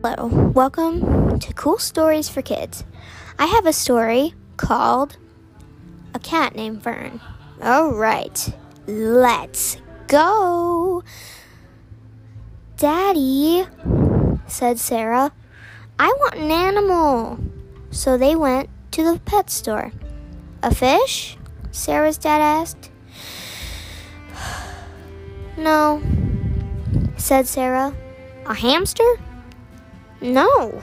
Hello, welcome to Cool Stories for Kids. I have a story called A Cat Named Fern. All right, let's go. Daddy, said Sarah, I want an animal. So they went to the pet store. A fish? Sarah's dad asked. No, said Sarah. A hamster? No.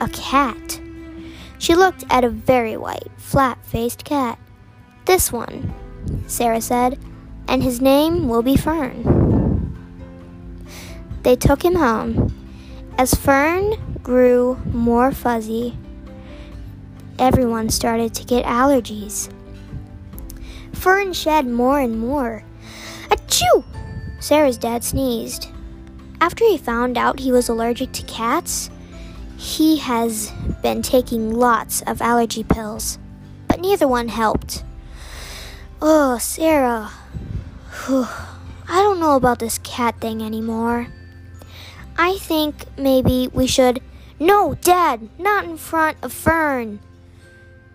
A cat. She looked at a very white, flat faced cat. This one, Sarah said, and his name will be Fern. They took him home. As Fern grew more fuzzy, everyone started to get allergies. Fern shed more and more. Achoo! Sarah's dad sneezed. After he found out he was allergic to cats, he has been taking lots of allergy pills, but neither one helped. Oh, Sarah. Whew. I don't know about this cat thing anymore. I think maybe we should. No, Dad, not in front of Fern.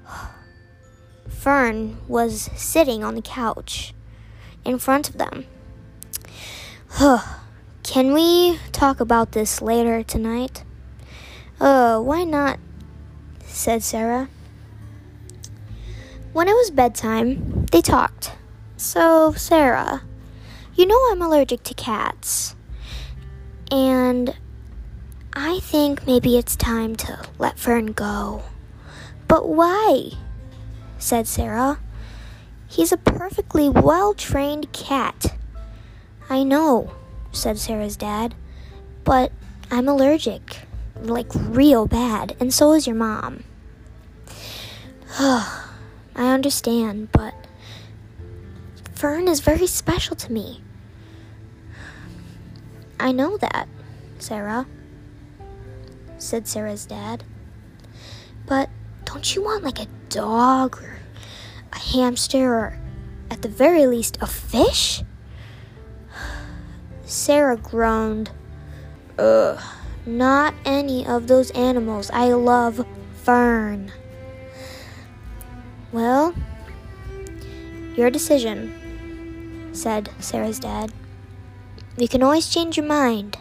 Fern was sitting on the couch in front of them. Can we talk about this later tonight? Oh, why not? said Sarah. When it was bedtime, they talked. So, Sarah, you know I'm allergic to cats. And I think maybe it's time to let Fern go. But why? said Sarah. He's a perfectly well trained cat. I know, said Sarah's dad, but I'm allergic. Like, real bad, and so is your mom. I understand, but Fern is very special to me. I know that, Sarah, said Sarah's dad. But don't you want like a dog or a hamster or at the very least a fish? Sarah groaned. Ugh, not any of those animals. I love Fern. Well, your decision, said Sarah's dad. You can always change your mind.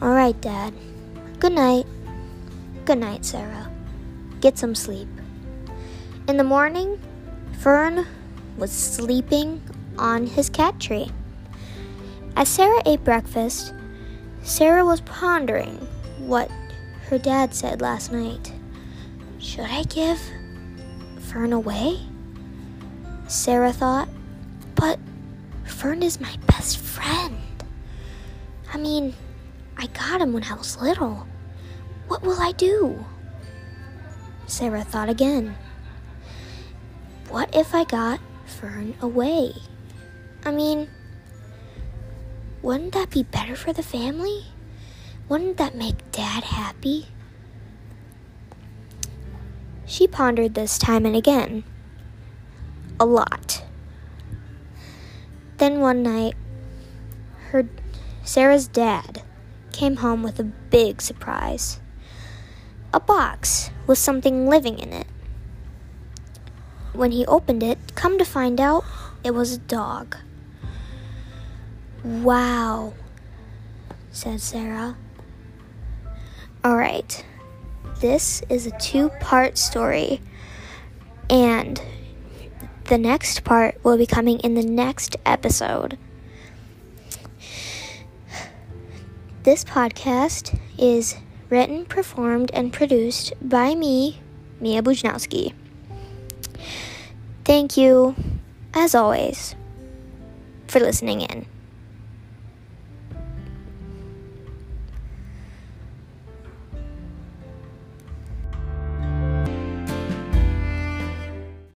All right, Dad. Good night. Good night, Sarah. Get some sleep. In the morning, Fern was sleeping on his cat tree. As Sarah ate breakfast, Sarah was pondering what her dad said last night. Should I give Fern away? Sarah thought, but Fern is my best friend. I mean, I got him when I was little. What will I do? Sarah thought again. What if I got Fern away? I mean, wouldn't that be better for the family? Wouldn't that make Dad happy? She pondered this time and again. A lot. Then one night, her Sarah's dad came home with a big surprise. A box with something living in it. When he opened it, come to find out, it was a dog. Wow, said Sarah. All right, this is a two part story, and the next part will be coming in the next episode. This podcast is written, performed, and produced by me, Mia Bujnowski. Thank you, as always, for listening in.